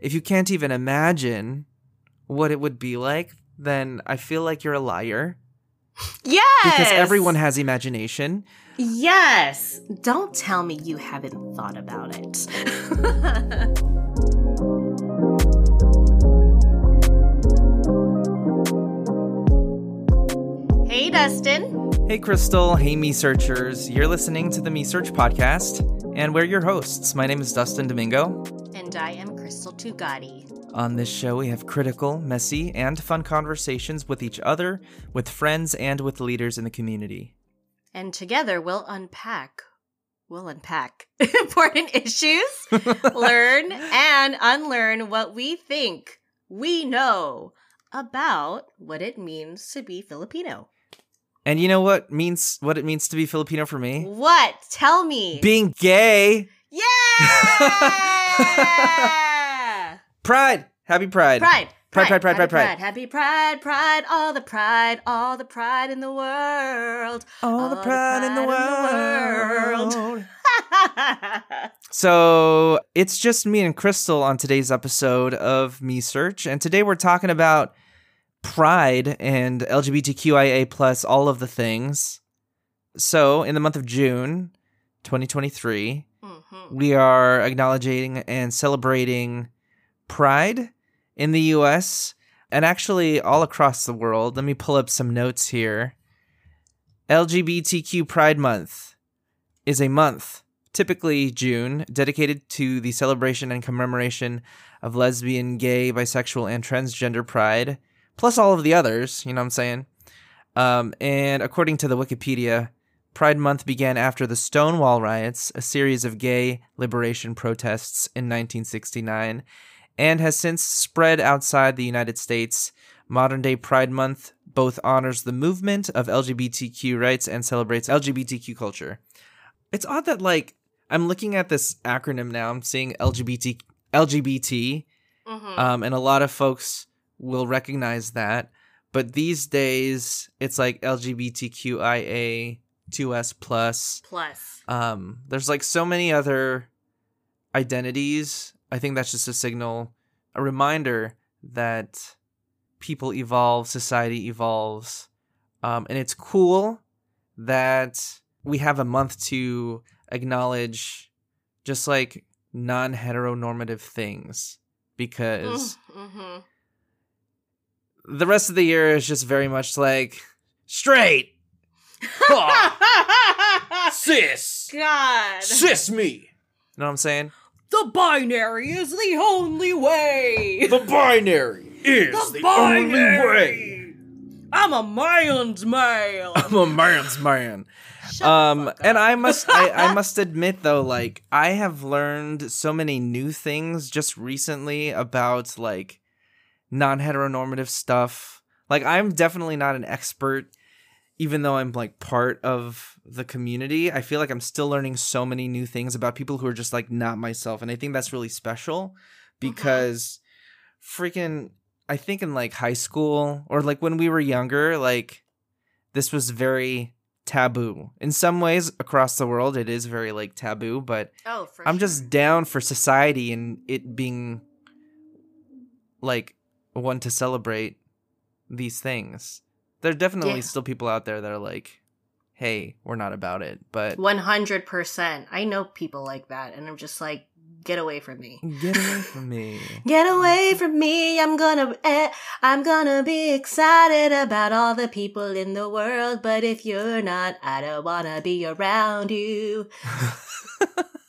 if you can't even imagine what it would be like, then I feel like you're a liar Yes. because everyone has imagination. Yes. Don't tell me you haven't thought about it. hey, Dustin. Hey, Krystle. Hey, Mesearchers. You're listening to the MeSearch podcast, and we're your hosts. My name is Dustin Domingo. And I am Krystle Tugati. On this show, we have critical, messy, and fun conversations with each other, with friends, and with leaders in the community. And together we'll unpack. We'll unpack important issues, learn and unlearn what we think we know about what it means to be Filipino. And you know what means what it means to be Filipino for me? What? Tell me. Being gay. yeah! Pride. Happy Pride. Pride. Pride, pride, pride, Happy pride, pride. Happy pride, pride, all the pride, all the pride in the world. All the pride in the pride world. So it's just me and Krystle on today's episode of MeSearch, and today we're talking about pride and LGBTQIA plus all of the things. So in the month of June, 2023, Mhm. we are acknowledging and celebrating Pride in the US and actually all across the world. Let me pull up some notes here. LGBTQ Pride Month is a month, typically June, dedicated to the celebration and commemoration of lesbian, gay, bisexual, and transgender pride, plus all of the others, you know what I'm saying? Um, and according to the Wikipedia, Pride Month began after the Stonewall riots, a series of gay liberation protests in 1969, and has since spread outside the United States. Modern day Pride Month both honors the movement of LGBTQ rights and celebrates LGBTQ culture. It's odd that like I'm looking at this acronym now. I'm seeing LGBT LGBT, Mhm. um, and a lot of folks will recognize that. But these days, it's like LGBTQIA 2S plus. Plus. Um, there's like so many other identities. I think that's just a signal, a reminder that people evolve, society evolves, um, and it's cool that we have a month to acknowledge just like non-heteronormative things because Mhm. the rest of the year is just very much like straight. Cis God. cis me. You know what i'm saying The binary is the only way. the binary is The binary. Only way. I'm a man's man. i'm a man's man the um and i must I, I must admit though like i have learned so many new things just recently about like non-heteronormative stuff like i'm definitely not an expert even though i'm like part of the community i feel like i'm still learning so many new things about people who are just like not myself and i think that's really special uh-huh. because freaking i think in like high school or like when we were younger like this was very taboo. In some ways across the world it is very like taboo but oh, i'm sure. just down for society and it being like one to celebrate these things there are definitely Yeah. still people out there that are like hey we're not about it but 100%. I know people like that, and I'm just like, get away from me. get away from me Get away from me. I'm gonna, eh, I'm gonna be excited about all the people in the world. But if you're not, I don't wanna be around you.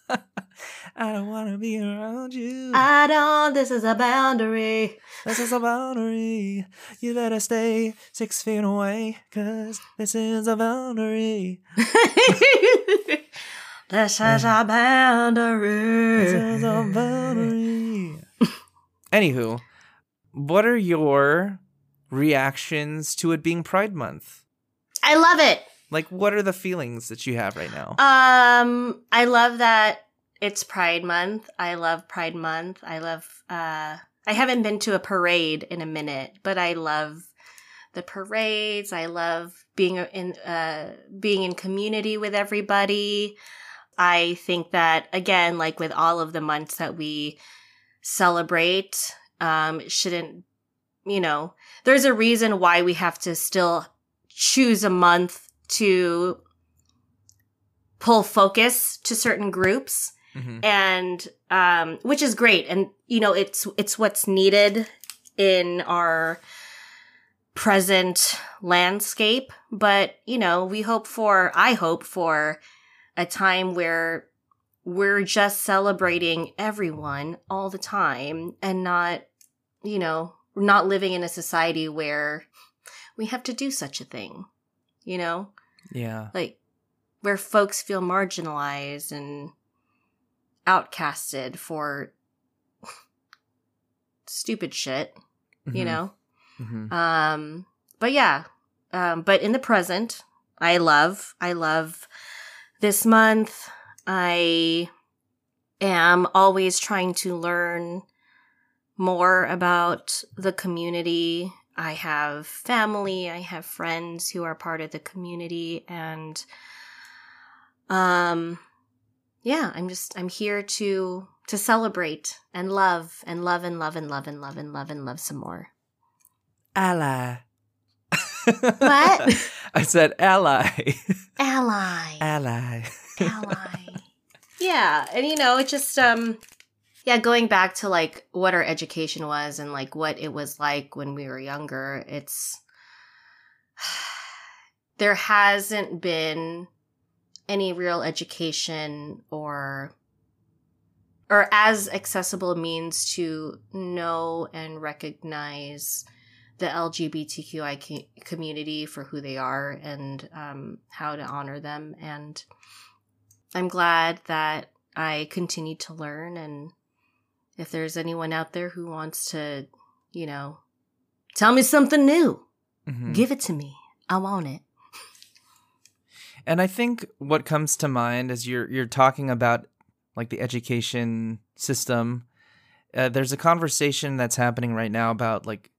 i don't want to be around you I don't, this is a boundary. This is a boundary. You better stay six feet away, cause this is a boundary. this is a boundary. This is a boundary. Anywho, what are your reactions to it being Pride Month? I love it. Like, what are the feelings that you have right now? Um, I love that it's Pride Month. I love Pride Month. I love. uh I haven't been to a parade in a minute, but I love the parades. I love being in uh being in community with everybody. I think that again, like with all of the months that we celebrate. Um, shouldn't, you know, there's a reason why we have to still choose a month to pull focus to certain groups Mhm. and um which is great and you know it's it's what's needed in our present landscape but you know we hope for i hope for a time where we're just celebrating everyone all the time and not you know not living in a society where we have to do such a thing you know Yeah. like where folks feel marginalized and outcasted for stupid shit, you Mhm. know? Mhm. Um, but yeah, um, but in the present, I love, I love this month. I am always trying to learn more about the community. I have family, I have friends who are part of the community and um yeah, I'm just I'm here to to celebrate and love and love and love and love and love and love and love some more. Ally. What? I said ally. Ally. ally. ally. Yeah, and you know, it just um yeah, going back to like what our education was and like what it was like when we were younger, it's there hasn't been any real education or or as accessible means to know and recognize the LGBTQI community for who they are and um, how to honor them. And I'm glad that I continue to learn. And if there's anyone out there who wants to, you know, tell me something new, Mhm. give it to me. I want it. And I think what comes to mind as you're you're talking about like the education system, uh, there's a conversation that's happening right now about like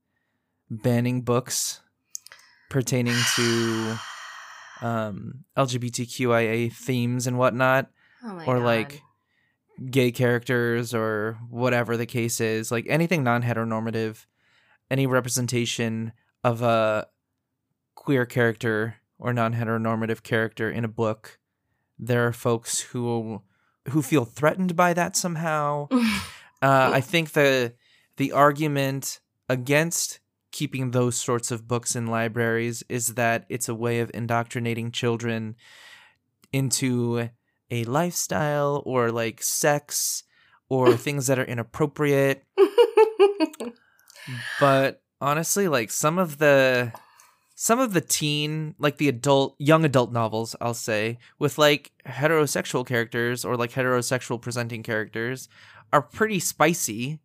banning books pertaining to um, LGBTQIA themes and whatnot, Oh or God. like gay characters or whatever the case is, like anything non-heteronormative, any representation of a queer character or non-heteronormative character in a book, there are folks who who feel threatened by that somehow. Uh, I think the the argument against keeping those sorts of books in libraries is that it's a way of indoctrinating children into a lifestyle or like sex or things that are inappropriate. But honestly, like some of the some of the teen, like the adult, young adult novels, I'll say, with like heterosexual characters or like heterosexual presenting characters are pretty spicy,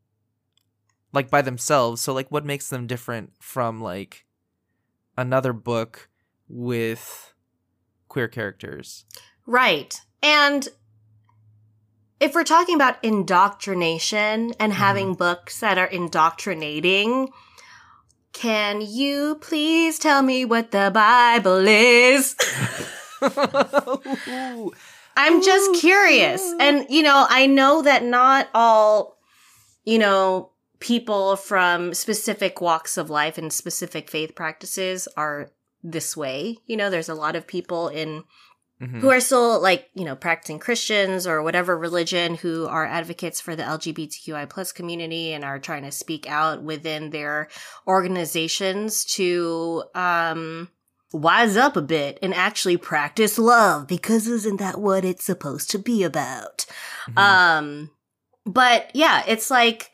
like by themselves. So, like, what makes them different from like another book with queer characters? Right. And if we're talking about indoctrination and mm-hmm. having books that are indoctrinating, can you please tell me what the Bible is? I'm just curious. And, you know, I know that not all, you know, people from specific walks of life and specific faith practices are this way. You know, there's a lot of people in Mhm. who are still like you know practicing christians or whatever religion who are advocates for the lgbtqi plus community and are trying to speak out within their organizations to um wise up a bit and actually practice love because isn't that what it's supposed to be about Mhm. um but yeah it's like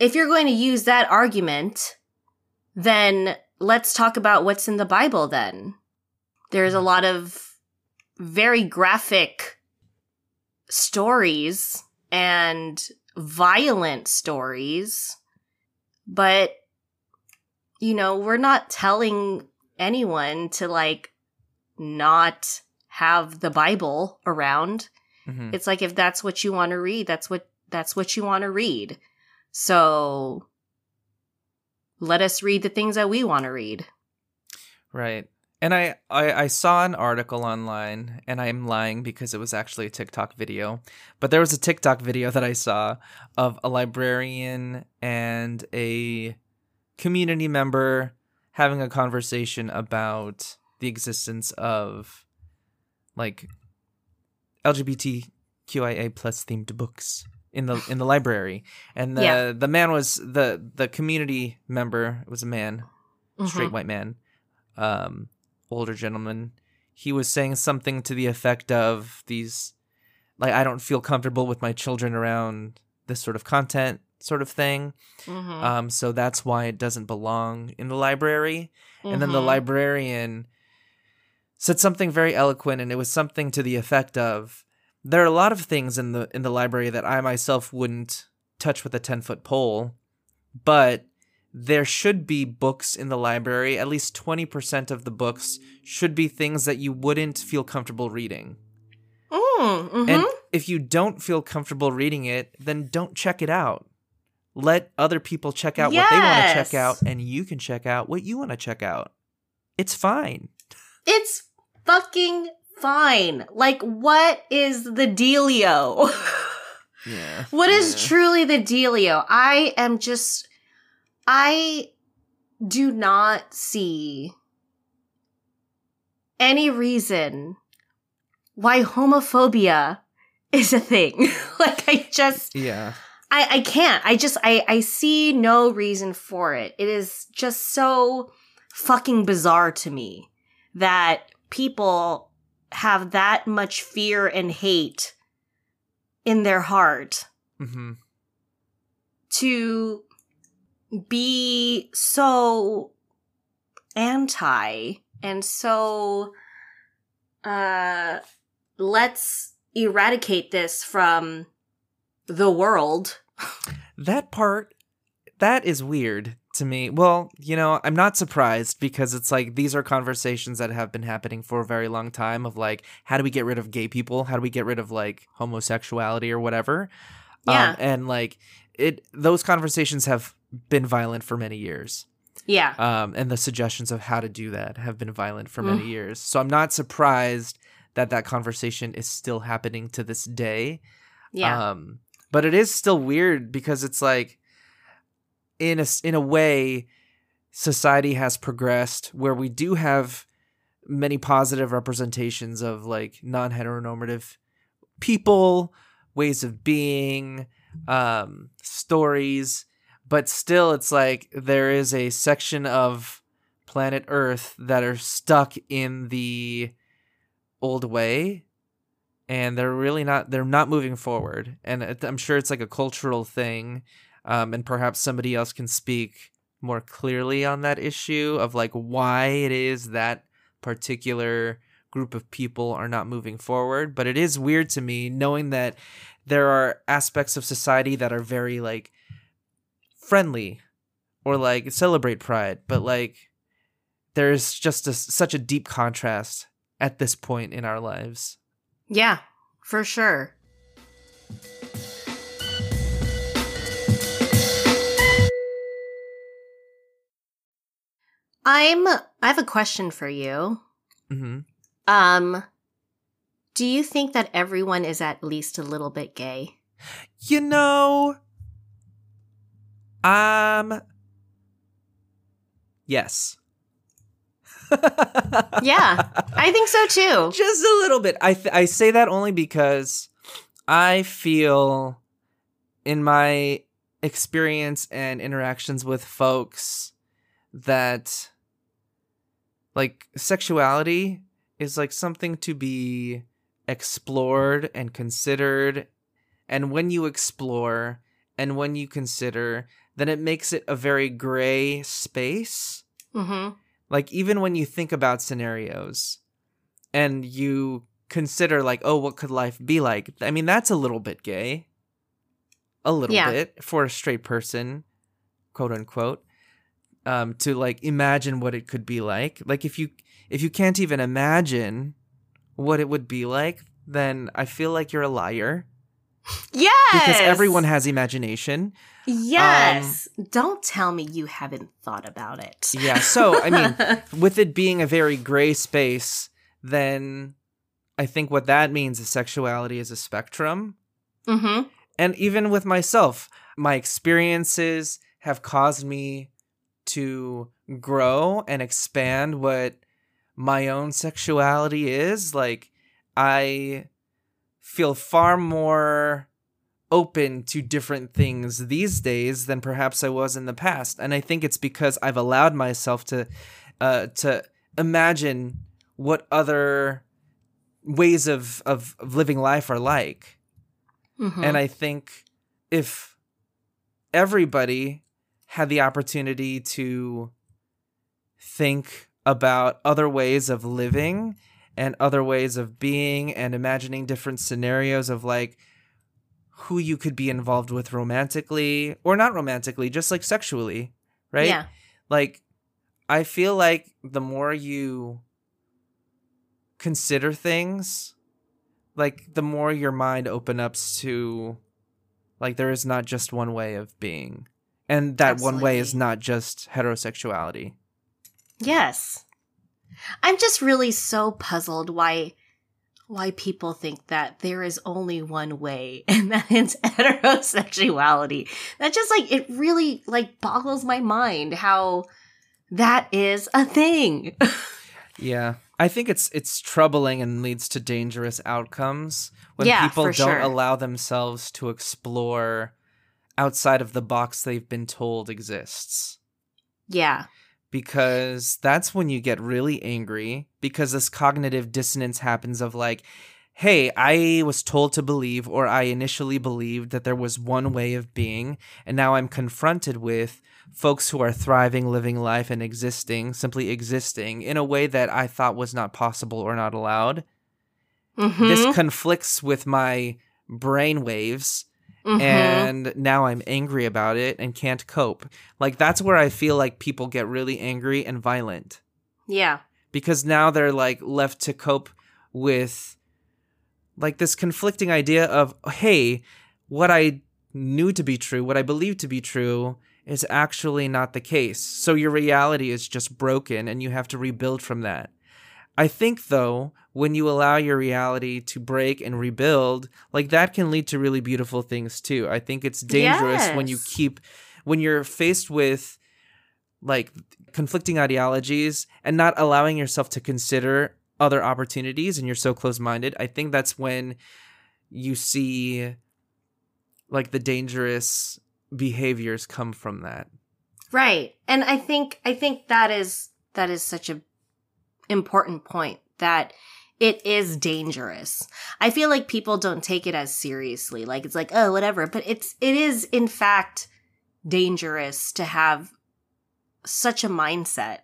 if you're going to use that argument then let's talk about what's in the bible then there's a lot of very graphic stories and violent stories but you know we're not telling anyone to like not have the bible around Mhm. it's like if that's what you want to read that's what that's what you want to read so let us read the things that we want to read Right. And I, I, I saw an article online, and I'm lying because it was actually a TikTok video. But there was a TikTok video that I saw of a librarian and a community member having a conversation about the existence of like LGBTQIA plus themed books in the in the library. And the Yeah. the man was the the community member was a man, straight Mhm. white man, um, older gentleman. He was saying something to the effect of these like I don't feel comfortable with my children around this sort of content sort of thing. Mhm. Um, so that's why it doesn't belong in the library. And then the Mhm. librarian said something very eloquent, and it was something to the effect of, "There are a lot of things in the in the library that I myself wouldn't touch with a ten foot pole, but there should be books in the library. At least twenty percent of the books should be things that you wouldn't feel comfortable reading." Mm, mhm. And if you don't feel comfortable reading it, then don't check it out. Let other people check out what they want to check out, and you can check out what you want to check out. It's fine. It's fucking fine. Like, what is the dealio? Yeah. what is truly the dealio? I am just, I do not see any reason why homophobia is a thing. like, I just, Yeah. I, I can't. I just I, I see no reason for it. It is just so fucking bizarre to me that people have that much fear and hate in their heart hmm to be so anti and so uh let's eradicate this from the world. That part, that is weird to me. Well, you know, I'm not surprised because it's like these are conversations that have been happening for a very long time of like, how do we get rid of gay people? How do we get rid of like homosexuality or whatever? Yeah. Um, and like it, those conversations have been violent for many years. Yeah. um, and the suggestions of how to do that have been violent for many Mm. years. So I'm not surprised that that conversation is still happening to this day. Yeah. Um, but it is still weird because it's like, in a in a way, society has progressed where we do have many positive representations of like non heteronormative people, ways of being, um, stories, but still, it's like there is a section of planet Earth that are stuck in the old way and they're really not they're not moving forward. And i'm sure it's like a cultural thing um, and perhaps somebody else can speak more clearly on that issue of like why it is that particular group of people are not moving forward. But it is weird to me knowing that there are aspects of society that are very like friendly or like celebrate pride but like there's just a, such a deep contrast at this point in our lives Yeah, for sure. I'm I have a question for you. hmm Um do you think that everyone is at least a little bit gay? You know, um, yes. Yeah, I think so too. just a little bit. I th- I say that only because I feel in my experience and interactions with folks that like sexuality is like something to be explored and considered and when you explore and when you consider then it makes it a very gray space Mhm. like even when you think about scenarios and you consider like oh what could life be like i mean that's a little bit gay a little Yeah. bit for a straight person quote unquote um to like imagine what it could be like like if you if you can't even imagine what it would be like then i feel like you're a liar Yes. because everyone has imagination. Yes. Don't tell me you haven't thought about it. Yeah. So, I mean, with it being a very gray space, then I think what that means is sexuality is a spectrum. mm-hmm. And even with myself, my experiences have caused me to grow and expand what my own sexuality is. Like, I feel far more open to different things these days than perhaps I was in the past. And I think it's because I've allowed myself to uh to imagine what other ways of of, of living life are like. Mm-hmm. And I think if everybody had the opportunity to think about other ways of living and other ways of being and imagining different scenarios of like who you could be involved with romantically or not romantically, just like sexually, right? Yeah. Like I feel like the more you consider things, like the more your mind open up to like there is not just one way of being. And that one way is not just heterosexuality. Yes. I'm just really so puzzled why why people think that there is only one way and that is heterosexuality. That just like it really like boggles my mind how that is a thing. Yeah. I think it's it's troubling and leads to dangerous outcomes when Yeah, people don't sure. allow themselves to explore outside of the box they've been told exists. yeah. Because that's when you get really angry because this cognitive dissonance happens of like hey i was told to believe or i initially believed that there was one way of being and now i'm confronted with folks who are thriving living life and existing simply existing in a way that i thought was not possible or not allowed Mhm. this conflicts with my brain waves Mhm. and now I'm angry about it and can't cope. Like that's where I feel like people get really angry and violent yeah. because now they're like left to cope with like this conflicting idea of hey, what I knew to be true, what I believed to be true is actually not the case. So your reality is just broken and you have to rebuild from that. I think though, when you allow your reality to break and rebuild, like that can lead to really beautiful things too. I think it's dangerous when you keep when you're faced with like conflicting ideologies and not allowing yourself to consider other opportunities and you're so close-minded. I think that's when you see like the dangerous behaviors come from that. Right. And I think I think that is that is such a important point that it is dangerous. I feel like people don't take it as seriously. Like it's like, oh, whatever, but it's it is in fact dangerous to have such a mindset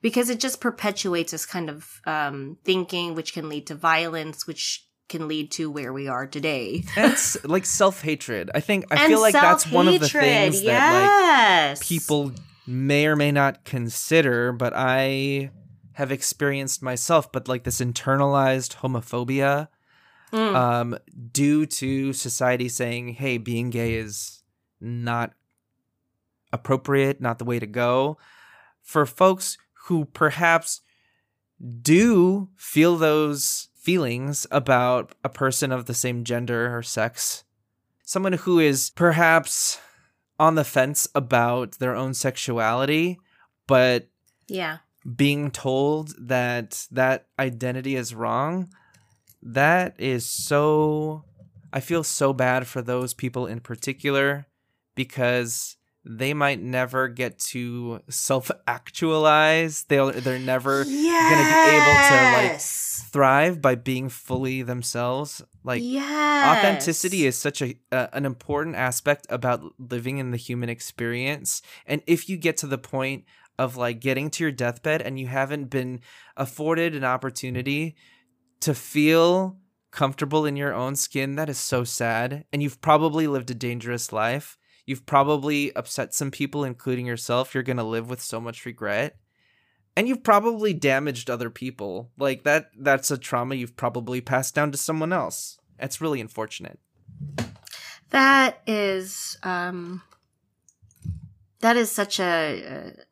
because it just perpetuates this kind of um thinking which can lead to violence which can lead to where we are today. It's like self-hatred. I think I And feel like that's one of the things that like people may or may not consider, but I have experienced myself, but like this internalized homophobia Mm. um, due to society saying, hey, being gay is not appropriate, not the way to go. For folks who perhaps do feel those feelings about a person of the same gender or sex, someone who is perhaps on the fence about their own sexuality, but yeah. Being told that that identity is wrong, that is so. I feel so bad for those people in particular because they might never get to self actualize. They'll they're never yes. Gonna be able to like thrive by being fully themselves. Like yes. authenticity is such a uh, an important aspect about living in the human experience and if you get to the point of like getting to your deathbed and you haven't been afforded an opportunity to feel comfortable in your own skin that is so sad. And you've probably lived a dangerous life. You've probably upset some people including yourself. You're going to live with so much regret. And you've probably damaged other people. Like that that's a trauma you've probably passed down to someone else. It's really unfortunate. That is um that is such a, a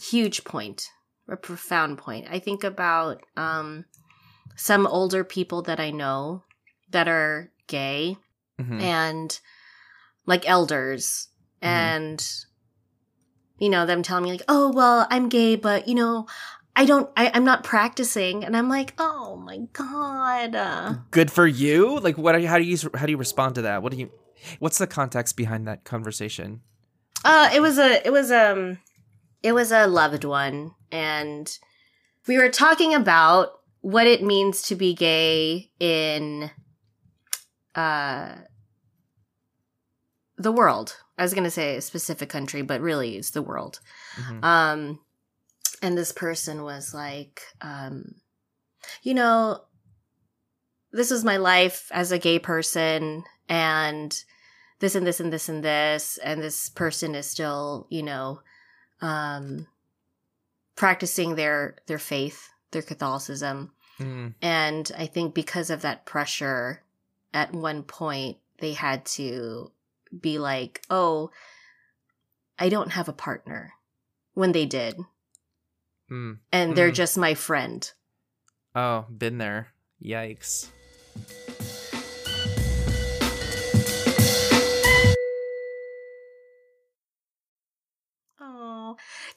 huge point, a profound point. I think about um some older people that I know that are gay Mhm. and like elders Mhm. and you know them telling me like oh well i'm gay but you know i don't I, i'm not practicing and i'm like oh my god uh, Good for you. Like, what? Are you, how do you how do you respond to that? What do you? What's the context behind that conversation? uh it was a it was um it was a loved one and we were talking about what it means to be gay in uh the world i was going to say a specific country but really it's the world Mhm. Um, and this person was like, um, you know, this is my life as a gay person, and this and this and this and this, and this person is still, you know, um, practicing their their faith, their Catholicism, Mm. and I think because of that pressure, at one point they had to be like, oh, I don't have a partner when they did Mm. and they're Mm. just my friend. Oh, been there. Yikes.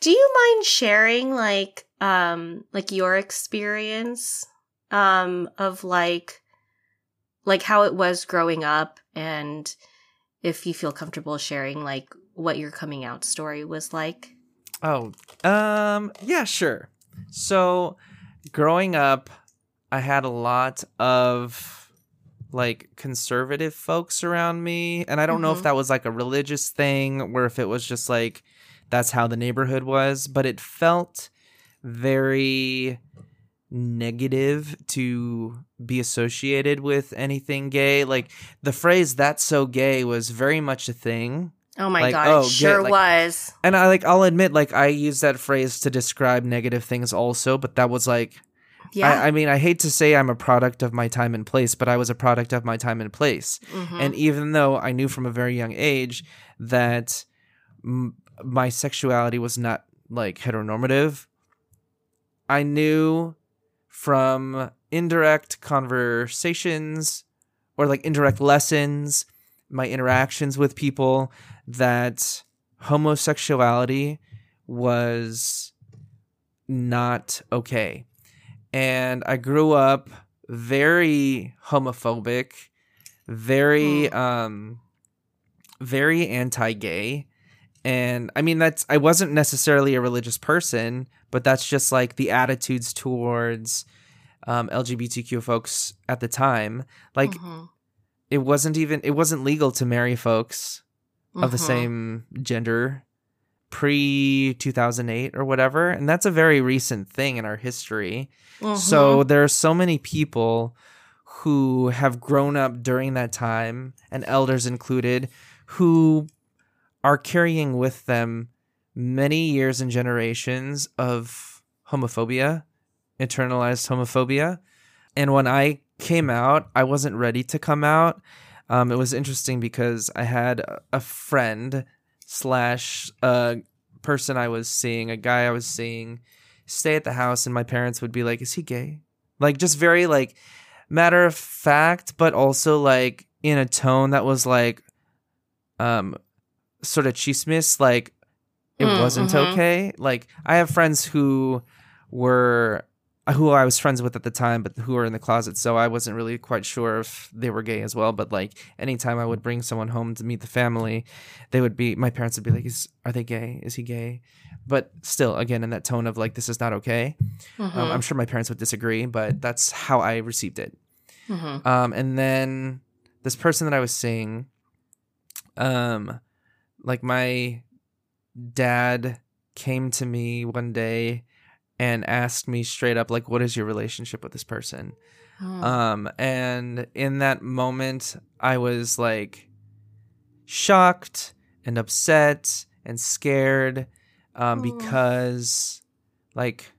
Do you mind sharing like um like your experience um of like like how it was growing up and if you feel comfortable sharing like what your coming out story was like? Oh, um, yeah, sure. So, growing up, I had a lot of like conservative folks around me, and I don't know if Mhm. that was like a religious thing or if it was just like that's how the neighborhood was, but it felt very negative to be associated with anything gay. Like the phrase that's so gay was very much a thing. Oh my Like, god, oh, it sure like- was. And I like I'll admit like I use that phrase to describe negative things also, but that was like Yeah. I, I mean I hate to say I'm a product of my time and place, but I was a product of my time and place. Mhm. And even though I knew from a very young age that m- my sexuality was not like heteronormative, I knew from indirect conversations or like indirect lessons, my interactions with people, that homosexuality was not okay. And I grew up very homophobic, very um very anti-gay. And I mean that's I wasn't necessarily a religious person, but that's just like the attitudes towards um, LGBTQ folks at the time. Like Mhm. it wasn't even it wasn't legal to marry folks of the Mhm. same gender pre 2008 or whatever and that's a very recent thing in our history Mhm. so there are so many people who have grown up during that time and elders included who are carrying with them many years and generations of homophobia internalized homophobia. And when i came out i wasn't ready to come out. Um, it was interesting because i had a- friend slash a person i was seeing a guy i was seeing stay at the house and my parents would be like is he gay? Like just very like matter of fact but also like in a tone that was like um sort of chismis like it Mm, wasn't mhm. okay like i have friends who were who I was friends with at the time, but who were in the closet. So I wasn't really quite sure if they were gay as well. But like anytime I would bring someone home to meet the family, they would be my parents would be like, "Is are they gay? Is he gay?" But still, again, in that tone of like, "This is not okay." Um, Mhm. I'm sure my parents would disagree, but that's how I received it. Mhm. Um, and then this person that I was seeing, um, like my dad came to me one day and asked me straight up, like, what is your relationship with this person? Um, and in that moment, I was like shocked and upset and scared um, Aw. because, like,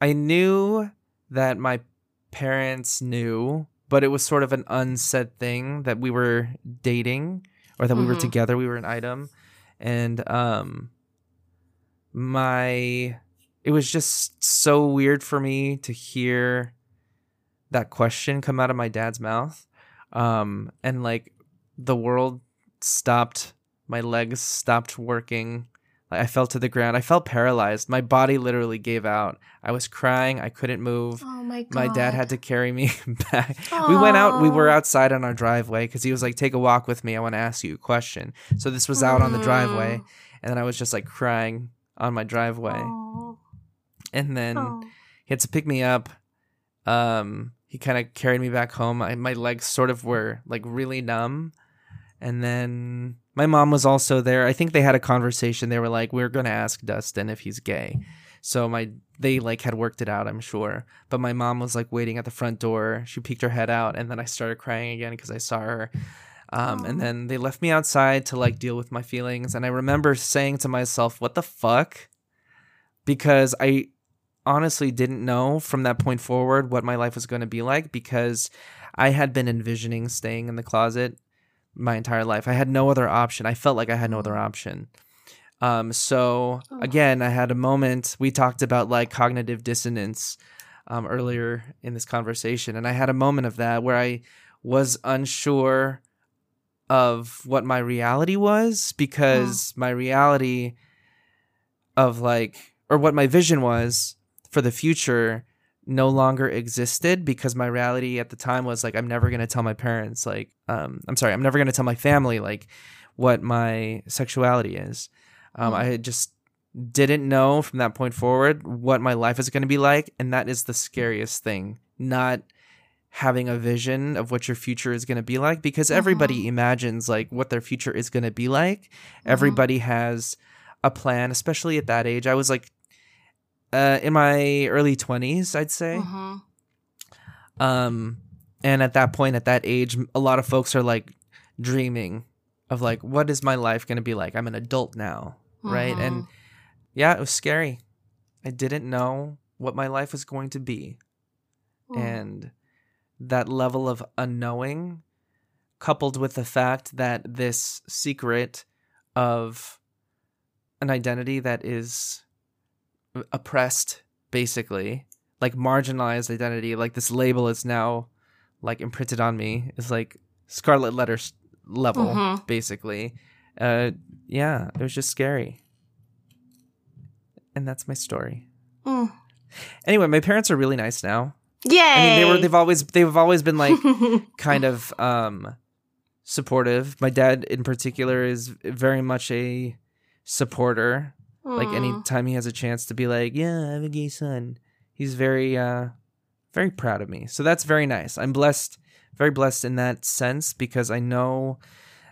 I knew that my parents knew but it was sort of an unsaid thing that we were dating or that we were Mhm. together. We were an item, and um, my it was just so weird for me to hear that question come out of my dad's mouth, um, and like the world stopped. My legs stopped working. Like I fell to the ground. I felt paralyzed. My body literally gave out. I was crying. I couldn't move. Oh my god. My dad had to carry me back. We went out. We were outside on our driveway because he was like, "Take a walk with me. I want to ask you a question." So this was out on the driveway, and then I was just like crying on my driveway, Aw. and then Aw. he had to pick me up. Um, he kind of carried me back home. I, my legs sort of were like really numb, and then my mom was also there. I think they had a conversation. They were like, "We're gonna ask Dustin if he's gay." So my they like had worked it out, I'm sure. But my mom was like waiting at the front door. She peeked her head out, and then I started crying again because I saw her. Um, and then they left me outside to like deal with my feelings. And I remember saying to myself, "What the fuck?" Because I honestly didn't know from that point forward what my life was going to be like because I had been envisioning staying in the closet my entire life. I had no other option. I felt like I had no other option. Um, so Oh. again, I had a moment. We talked about like cognitive dissonance um, earlier in this conversation, and I had a moment of that where I was unsure of what my reality was because my reality of like or what my vision was for the future no longer existed because my reality at the time was like I'm never going to tell my parents like um I'm sorry I'm never going to tell my family like what my sexuality is. Um Mm. I just didn't know from that point forward what my life is going to be like and that is the scariest thing not having a vision of what your future is going to be like because everybody imagines like what their future is going to be like. Everybody has a plan especially at that age. I was like uh in my early 20s i'd say. Mhm. um and at that point at that age a lot of folks are like dreaming of like what is my life going to be like? I'm an adult now right? And Mhm. yeah it was scary. I didn't know what my life was going to be. And that level of unknowing coupled with the fact that this secret of an identity that is oppressed basically like marginalized identity like this label is now like imprinted on me is like scarlet letters level Mhm. basically uh yeah it was just scary and that's my story Mm. anyway my parents are really nice now Yay! I mean, they were they've always they've always been like kind of um supportive. My dad in particular is very much a supporter. Like anytime he has a chance to be like, "Yeah, I have a gay son." He's very uh very proud of me. So that's very nice. I'm blessed, very blessed in that sense because I know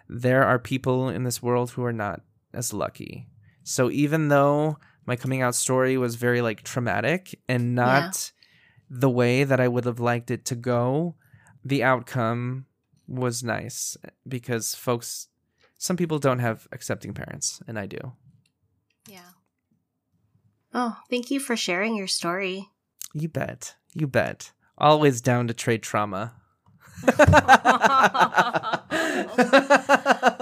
there are people in this world who are not as lucky. So even though my coming out story was very like traumatic and not the way that I would have liked it to go, the outcome was nice because folks some people don't have accepting parents and I do. Yeah. Oh, thank you for sharing your story. You bet. You bet. Always down to trade trauma.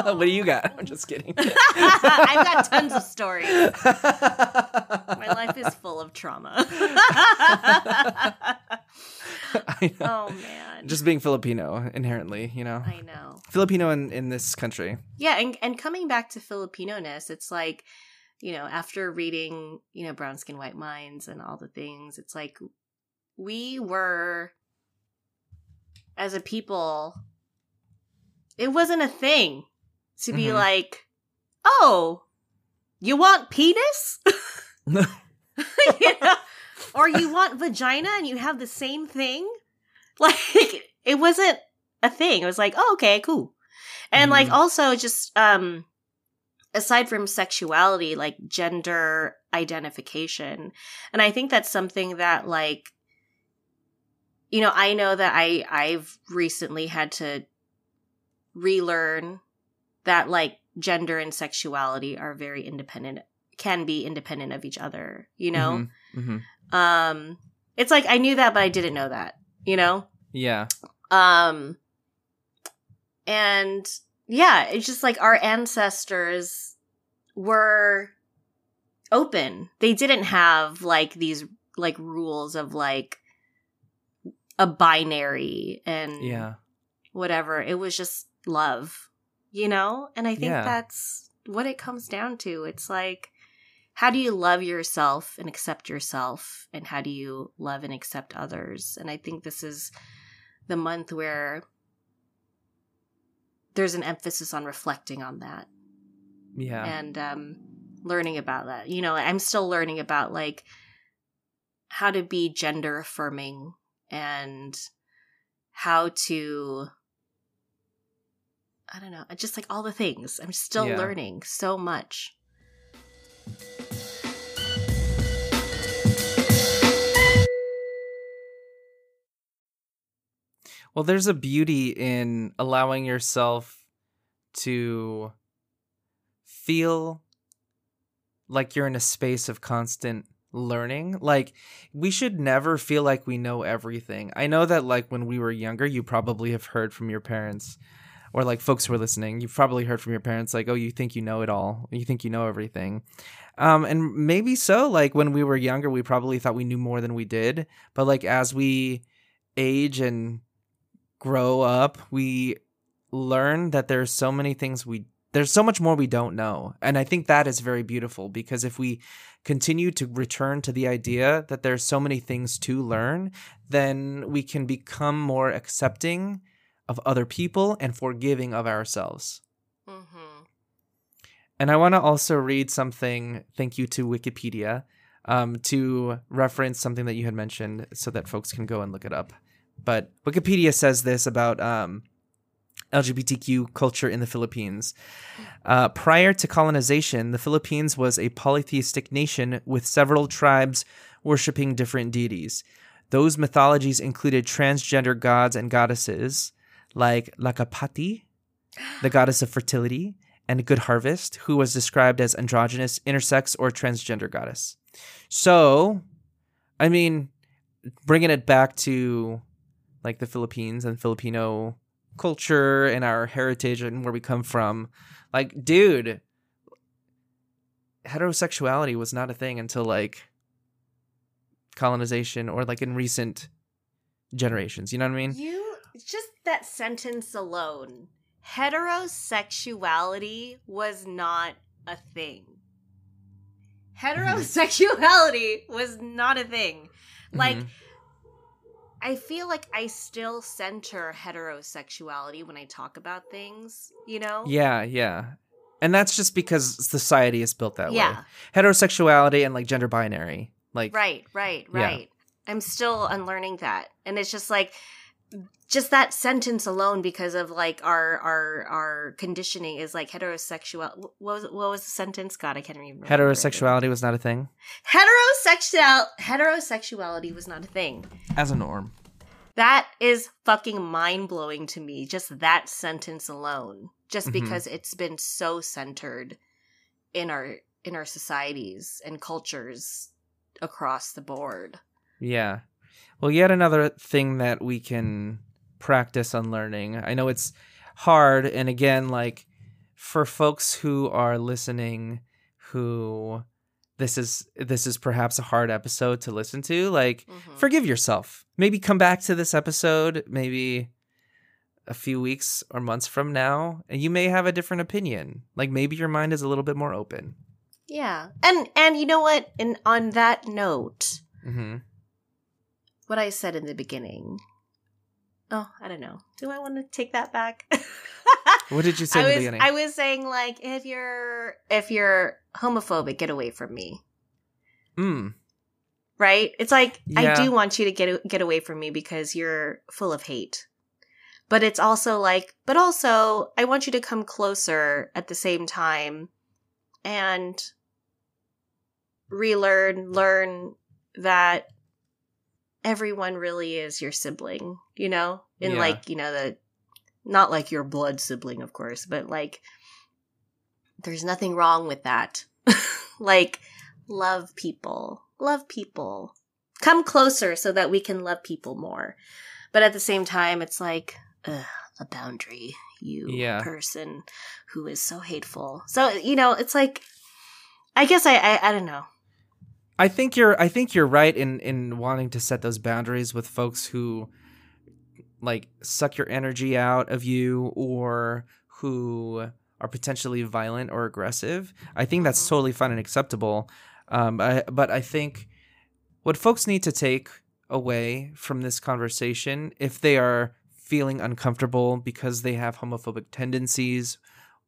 what do you got? I'm just kidding. I've got tons of stories. My life is full of trauma. Oh, I know. oh man. Just being Filipino inherently, you know. I know. Filipino in, in this country. Yeah, and and coming back to Filipino-ness, it's like, you know, after reading, you know, Brown Skin White Minds and all the things, it's like we were as a people it wasn't a thing to be Mhm. like, "Oh, you want penis?" you know? Or you want vagina and you have the same thing? Like it wasn't a thing. It was like, "Oh, okay, cool." And like Mhm. also just um aside from sexuality, like gender identification. And I think that's something that like you know, I know that I I've recently had to relearn that like gender and sexuality are very independent can be independent of each other, you know? Mhm, mhm. Um it's like I knew that but I didn't know that, you know? Yeah. Um, and yeah, it's just like our ancestors were open. They didn't have like these like rules of like a binary and Yeah. whatever. It was just love, you know? And I think Yeah. that's what it comes down to. It's like, how do you love yourself and accept yourself? And how do you love and accept others? And I think this is the month where there's an emphasis on reflecting on that Yeah. and um, learning about that. You know, I'm still learning about like how to be gender affirming and how to I don't know, just like all the things. I'm still Yeah. learning so much. Well, there's a beauty in allowing yourself to feel like you're in a space of constant learning. Like, we should never feel like we know everything. I know that, like, when we were younger, you probably have heard from your parents, or like folks who are listening, you've probably heard from your parents, like, oh, you think you know it all. You think you know everything. Um, and maybe so. Like, when we were younger, we probably thought we knew more than we did. But, like, as we age and grow up, we learn that there's so many things we there's so much more we don't know. And I think that is very beautiful because if we continue to return to the idea that there's so many things to learn, then we can become more accepting of other people and forgiving of ourselves. Mm-hmm. And I want to also read something, thank you to Wikipedia, um, to reference something that you had mentioned so that folks can go and look it up. But Wikipedia says this about um, LGBTQ culture in the Philippines. Uh, prior to colonization, the Philippines was a polytheistic nation with several tribes worshiping different deities. Those mythologies included transgender gods and goddesses like Lakapati, the goddess of fertility, and good harvest, who was described as androgynous, intersex, or transgender goddess. So, I mean, bringing it back to like the Philippines and Filipino culture and our heritage and where we come from, like, dude, heterosexuality was not a thing until like colonization or like in recent generations. You know what I mean? You just that sentence alone. Heterosexuality was not a thing. Heterosexuality was not a thing. Like Mhm. I feel like I still center heterosexuality when I talk about things, you know? yeah, yeah. And that's just because society is built that way. Heterosexuality and like gender binary. Like Right, right, Yeah. right. I'm still unlearning that. And it's just like just that sentence alone because of like our our our conditioning is like heterosexual what was what was the sentence god i can't even remember heterosexuality was not a thing heterosexual heterosexuality was not a thing as a norm. that is fucking mind-blowing to me just that sentence alone just Mhm. because it's been so centered in our in our societies and cultures across the board Yeah. Well, yet another thing that we can practice on learning. I know it's hard and again like for folks who are listening who this is this is perhaps a hard episode to listen to, like Mhm. forgive yourself. Maybe come back to this episode maybe a few weeks or months from now and you may have a different opinion. Like maybe your mind is a little bit more open. Yeah. And and you know what? And on that note, mm-hmm. what I said in the beginning. Oh, I don't know. Do I want to take that back? What did you say I in the beginning? I was saying like if you're if you're homophobic, get away from me. Mm. Right? It's like I do want you to get get away from me because you're full of hate. But it's also like but also I want you to come closer at the same time and relearn learn that everyone really is your sibling, you know? In Yeah. like, you know, the not like your blood sibling, of course, but like there's nothing wrong with that. like love people. Love people. Come closer so that we can love people more. But at the same time, it's like ugh, a boundary. You Yeah. person who is so hateful. So you know, it's like I guess I I, I don't know. I think you're I think you're right in in wanting to set those boundaries with folks who like suck your energy out of you or who are potentially violent or aggressive. I think that's Mhm. totally fine and acceptable. Um, I, but I think what folks need to take away from this conversation, if they are feeling uncomfortable because they have homophobic tendencies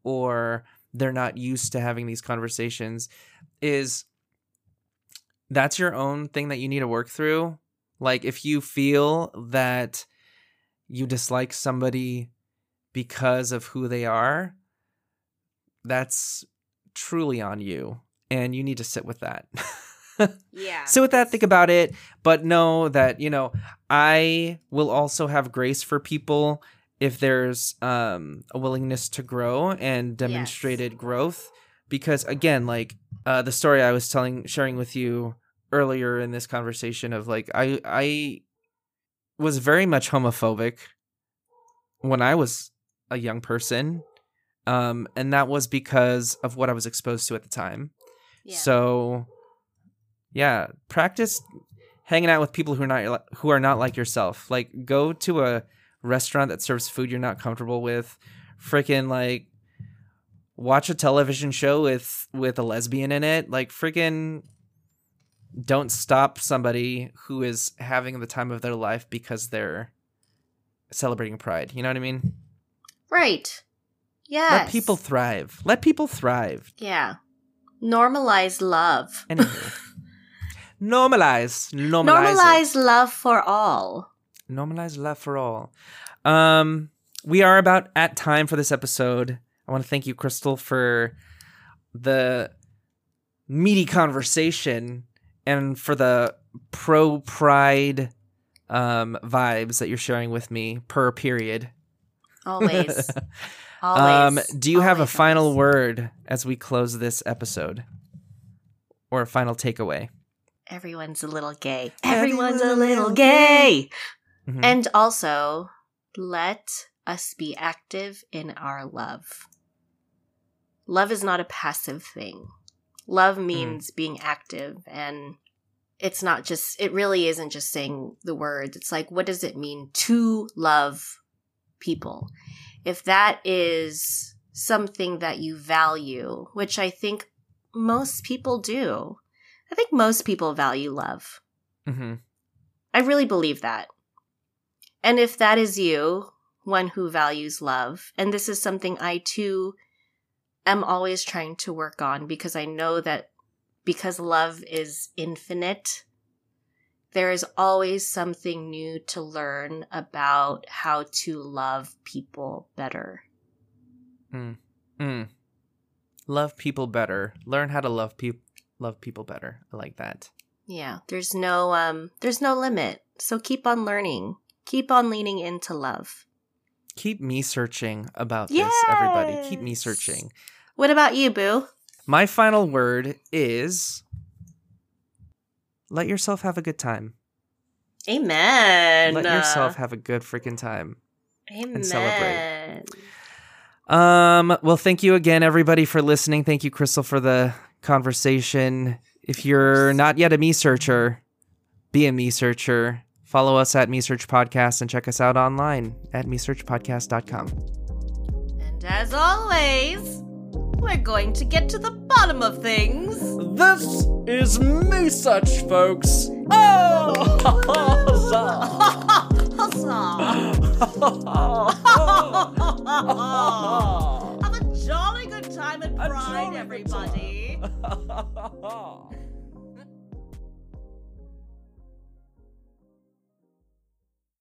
or they're not used to having these conversations, is that's your own thing that you need to work through. Like if you feel that you dislike somebody because of who they are, that's truly on you and you need to sit with that. Yeah. sit with that, think about it, but know that, you know, I will also have grace for people if there's um a willingness to grow and demonstrated growth because again, like uh the story I was telling sharing with you earlier in this conversation of like I I was very much homophobic when I was a young person. Um and that was because of what I was exposed to at the time. Yeah. So, yeah, practice hanging out with people who are not who are not like yourself. Like, go to a restaurant that serves food you're not comfortable with. Freaking like, watch a television show with with a lesbian in it. Like, freaking, don't stop somebody who is having the time of their life because they're celebrating Pride. You know what I mean? right. yeah Let people thrive. Let people thrive. Yeah. Normalize love. Anywho. normalize, normalize, it. Normalize love for all. normalize love for all. Um, we are about at time for this episode. I want to thank you, Krystle, for the meaty conversation and for the pro pride um vibes that you're sharing with me per period. Always. um, Always. do you have a final always. word as we close this episode, or a final takeaway? Everyone's a little gay. Everyone's a little gay. Mhm. And also, let us be active in our love. Love is not a passive thing. Love means being active and it's not just it really isn't just saying the words. It's like what does it mean to love people? If that is something that you value, which I think most people do. I think most people value love. Mhm. I really believe that. And if that is you, one who values love, and this is something I too am always trying to work on because I know that because love is infinite, there is always something new to learn about how to love people better. Mm. Mm. Love people better. Learn how to love people. Love people better. I like that. Yeah, there's no um there's no limit. So keep on learning. Keep on leaning into love. Keep me searching about this, everybody. Keep me searching. What about you, boo? My final word is let yourself have a good time. Amen. Let yourself have a good freaking time. Amen. And celebrate. Um, well, thank you again, everybody, for listening. Thank you, Krystle, for the conversation. If you're not yet a Mesearcher, be a Mesearcher. Follow us at MeSearch Podcast and check us out online at mesearchpodcast.com. And as always, we're going to get to the bottom of things. This is Me Search, folks. Oh! Have a jolly good time at A Pride, jolly good everybody. time.